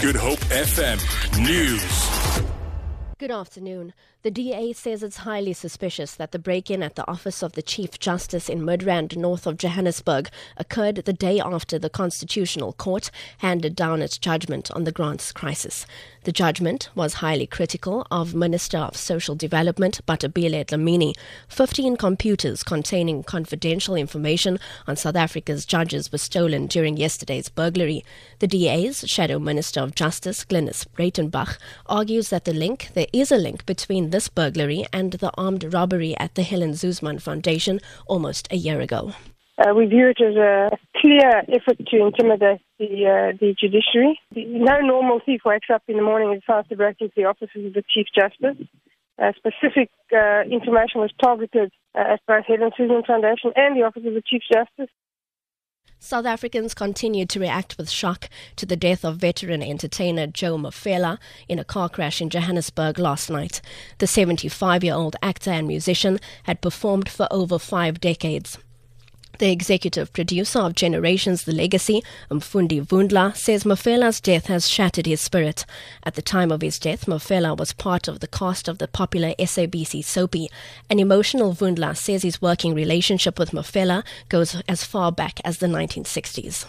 Good Hope FM News. Good afternoon. The DA says it's highly suspicious that the break in at the office of the Chief Justice in Midrand, north of Johannesburg, occurred the day after the Constitutional Court handed down its judgment on the grants crisis. The judgment was highly critical of Minister of Social Development Bathabile Dlamini. 15 computers containing confidential information on South Africa's judges were stolen during yesterday's burglary. The DA's Shadow Minister of Justice, Glynis Breytenbach, argues that the link, there is a link between this burglary and the armed robbery at the Helen Suzman Foundation almost a year ago. Uh, we view it as a clear effort to intimidate the uh, the judiciary. No normal thief wakes up in the morning and decides to break into the offices of the Chief Justice. Uh, specific uh, information was targeted uh, at both Helen Suzman Foundation and the Office of the Chief Justice. South Africans continued to react with shock to the death of veteran entertainer Joe Mafela in a car crash in Johannesburg last night. The 75 year old actor and musician had performed for over five decades. The executive producer of Generations The Legacy, Mfundi Vundla, says Mafela's death has shattered his spirit. At the time of his death, Mafela was part of the cast of the popular SABC soapie. An emotional Vundla says his working relationship with Mafela goes as far back as the 1960s.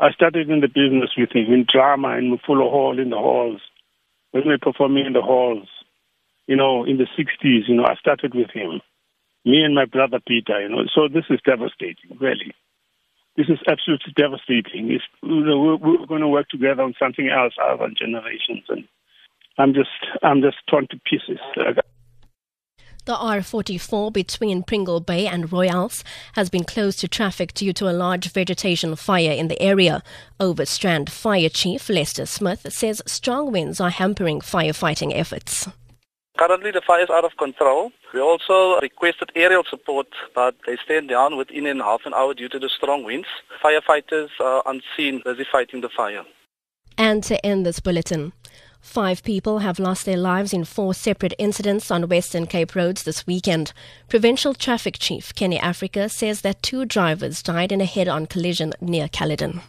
I started in the business with him in drama in Mufullo Hall in the halls. When we were performing in the halls, you know, in the 60s, you know, I started with him me and my brother Peter, you know. So this is devastating, really. This is absolutely devastating. You know, we're, going to work together on something else other generations, and I'm just, I'm just torn to pieces. The R44 between Pringle Bay and Rooi-Els has been closed to traffic due to a large vegetation fire in the area. Overstrand Fire Chief Lester Smith says strong winds are hampering firefighting efforts. Currently, the fire is out of control. We also requested aerial support, but they stand down within a half an hour due to the strong winds. Firefighters are unseen, busy fighting the fire. And to end this bulletin, Five people have lost their lives in four separate incidents on Western Cape roads this weekend. Provincial Traffic Chief Kenny Africa says that two drivers died in a head on collision near Caledon.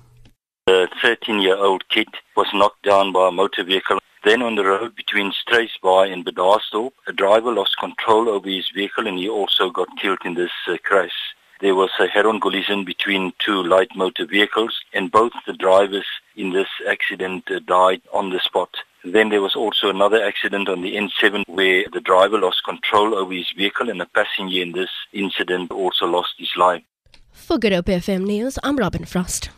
A 13 year old kid was knocked down by a motor vehicle then on the road between Struisbaai and Bredasdorp, a driver lost control over his vehicle and he also got killed in this uh, crash. There was a head-on collision between two light motor vehicles and both the drivers in this accident uh, died on the spot. Then there was also another accident on the N7 where the driver lost control over his vehicle and a passenger in this incident also lost his life. For Good Hope FM News, I'm Robin Frost.